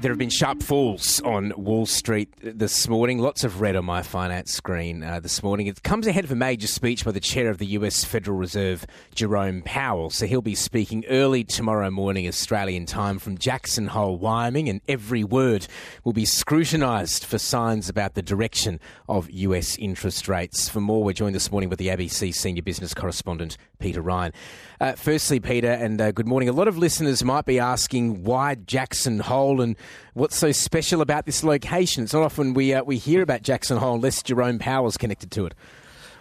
There have been sharp falls on Wall Street this morning. Lots of red on my finance screen uh, this morning. It comes ahead of a major speech by the chair of the US Federal Reserve, Jerome Powell. So he'll be speaking early tomorrow morning, Australian time, from Jackson Hole, Wyoming, and every word will be scrutinised for signs about the direction of US interest rates. For more, we're joined this morning with the ABC senior business correspondent, Peter Ryan. Uh, firstly, Peter, and uh, good morning. A lot of listeners might be asking why Jackson Hole and what's so special about this location. It's not often we uh, we hear about Jackson Hole unless Jerome Powell's connected to it.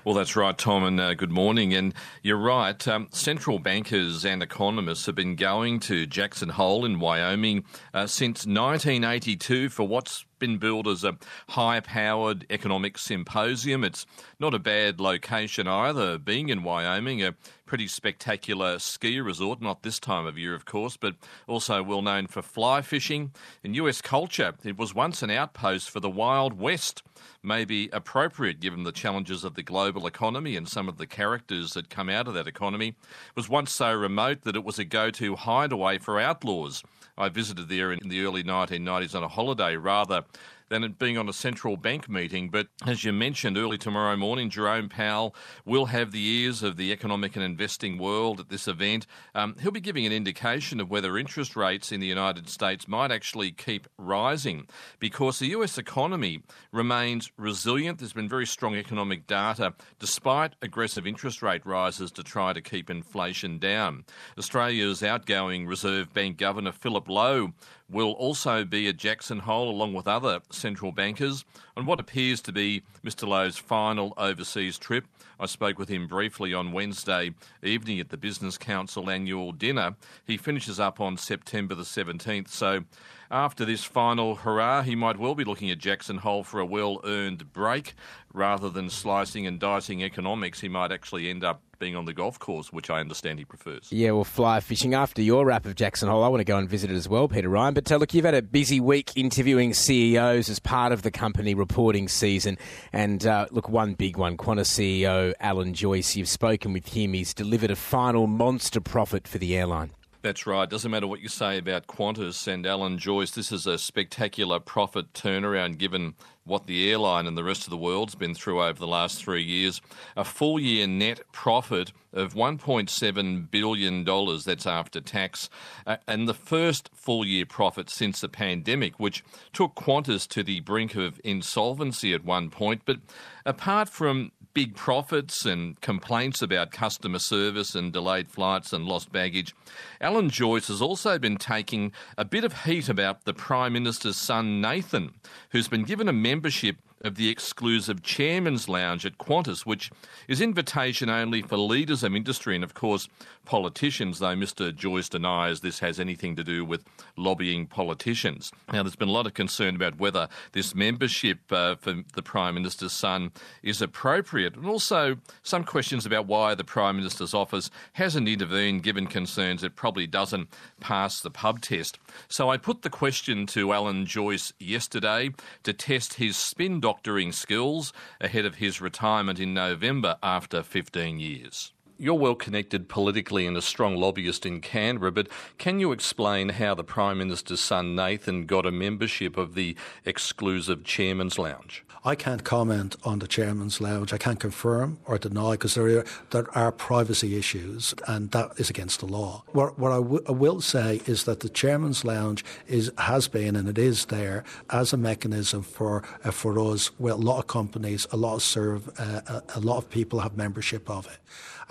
Well, that's right, Tom, and uh, good morning. And you're right, um, central bankers and economists have been going to Jackson Hole in Wyoming uh, since 1982 for what's been billed as a high powered economic symposium. It's not a bad location either, being in Wyoming, a pretty spectacular ski resort, not this time of year, of course, but also well known for fly fishing. In US culture, it was once an outpost for the Wild West. Maybe appropriate given the challenges of the global economy and some of the characters that come out of that economy. It was once so remote that it was a go to hideaway for outlaws. I visited there in the early 1990s on a holiday rather than it being on a central bank meeting. But as you mentioned, early tomorrow morning, Jerome Powell will have the ears of the economic and investing world at this event. Um, he'll be giving an indication of whether interest rates in the United States might actually keep rising because the US economy remains resilient. There's been very strong economic data despite aggressive interest rate rises to try to keep inflation down. Australia's outgoing Reserve Bank Governor Philip Lowe will also be at Jackson Hole along with other central bankers on what appears to be Mr Lowe's final overseas trip. I spoke with him briefly on Wednesday evening at the Business Council annual dinner. He finishes up on September the 17th, so after this final hurrah, he might well be looking at Jackson Hole for a well earned break. Rather than slicing and dicing economics, he might actually end up being on the golf course, which I understand he prefers. Yeah, well, fly fishing after your wrap of Jackson Hole. I want to go and visit it as well, Peter Ryan. But uh, look, you've had a busy week interviewing CEOs as part of the company reporting season. And uh, look, one big one Qantas CEO Alan Joyce, you've spoken with him. He's delivered a final monster profit for the airline. That's right. Doesn't matter what you say about Qantas and Alan Joyce. This is a spectacular profit turnaround given what the airline and the rest of the world's been through over the last three years. A full year net profit of $1.7 billion, that's after tax, uh, and the first full year profit since the pandemic, which took Qantas to the brink of insolvency at one point. But apart from big profits and complaints about customer service and delayed flights and lost baggage. Alan Joyce has also been taking a bit of heat about the Prime Minister's son, Nathan, who's been given a membership of the exclusive Chairman's Lounge at Qantas, which is invitation only for leaders of industry and, of course, politicians, though Mr. Joyce denies this has anything to do with lobbying politicians. Now, there's been a lot of concern about whether this membership uh, for the Prime Minister's son is appropriate, and also some questions about why the Prime Minister's office hasn't intervened, given concerns it probably doesn't pass the pub test. So I put the question to Alan Joyce yesterday to test his spin doctoring skills ahead of his retirement in November after 15 years. You're well connected politically and a strong lobbyist in Canberra, but can you explain how the Prime Minister's son Nathan got a membership of the exclusive Chairman's Lounge? I can't comment on the chairman's lounge. I can't confirm or deny because there are, there are privacy issues and that is against the law. What, what I, w- I will say is that the chairman's lounge is has been and it is there as a mechanism for uh, for us. Well, a lot of companies, a lot of serve, uh, a, a lot of people have membership of it.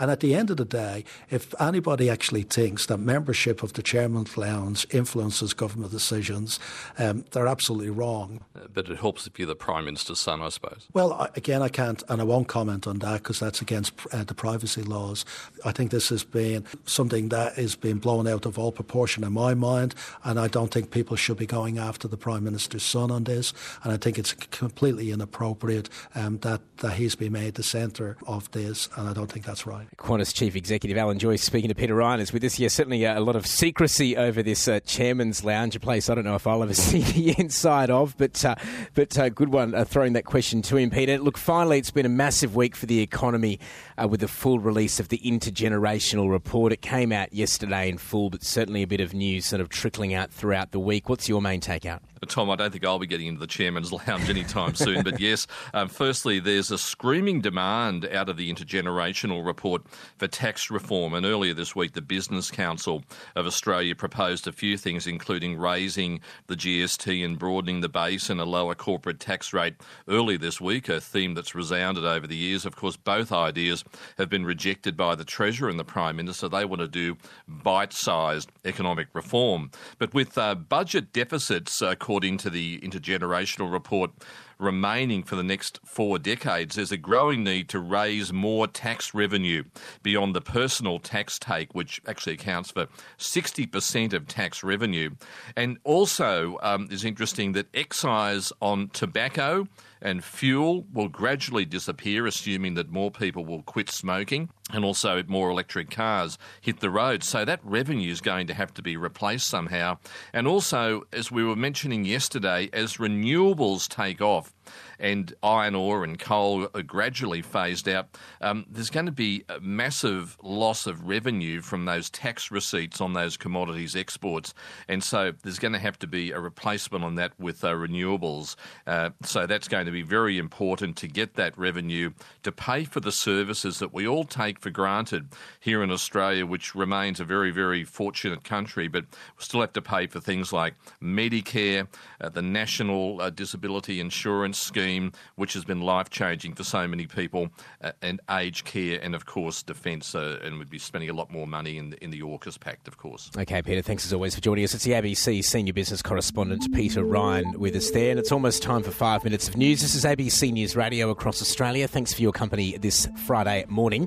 And at the end of the day, if anybody actually thinks that membership of the Chairman's Lounge influences government decisions, um, they're absolutely wrong. Uh, but it helps if you're the Prime Minister's son, I suppose. Well, I, again, I can't, and I won't comment on that because that's against uh, the privacy laws. I think this has been something that is being blown out of all proportion in my mind, and I don't think people should be going after the Prime Minister's son on this. And I think it's completely inappropriate um, that, that he's been made the centre of this, and I don't think that's right. Qantas Chief Executive Alan Joyce speaking to Peter Ryan is with us. Yeah, certainly a lot of secrecy over this uh, Chairman's Lounge, a place I don't know if I'll ever see the inside of, but uh, but uh, good one uh, throwing that question to him, Peter. Look, finally, it's been a massive week for the economy uh, with the full release of the intergenerational report. It came out yesterday in full, but certainly a bit of news sort of trickling out throughout the week. What's your main takeout? Tom, I don't think I'll be getting into the chairman's lounge anytime soon. But yes, um, firstly, there's a screaming demand out of the intergenerational report for tax reform. And earlier this week, the Business Council of Australia proposed a few things, including raising the GST and broadening the base and a lower corporate tax rate. Earlier this week, a theme that's resounded over the years. Of course, both ideas have been rejected by the Treasurer and the Prime Minister. They want to do bite sized economic reform. But with uh, budget deficits, uh, according to the intergenerational report, remaining for the next four decades, there's a growing need to raise more tax revenue beyond the personal tax take, which actually accounts for 60% of tax revenue. And also, um, is interesting that excise on tobacco and fuel will gradually disappear, assuming that more people will quit smoking and also more electric cars hit the road. So that revenue is going to have to be replaced somehow. And also, as we were mentioning yesterday, as renewables take off, and iron ore and coal are gradually phased out, um, there's going to be a massive loss of revenue from those tax receipts on those commodities exports. And so there's going to have to be a replacement on that with uh, renewables. Uh, so that's going to be very important to get that revenue to pay for the services that we all take for granted here in Australia, which remains a very, very fortunate country, but we still have to pay for things like Medicare, uh, the National uh, Disability Insurance Scheme, which has been life changing for so many people, uh, and aged care, and of course, defence. Uh, and we'd be spending a lot more money in the, in the AUKUS Pact, of course. Okay, Peter, thanks as always for joining us. It's the ABC senior business correspondent, Peter Ryan, with us there. And it's almost time for five minutes of news. This is ABC News Radio across Australia. Thanks for your company this Friday morning.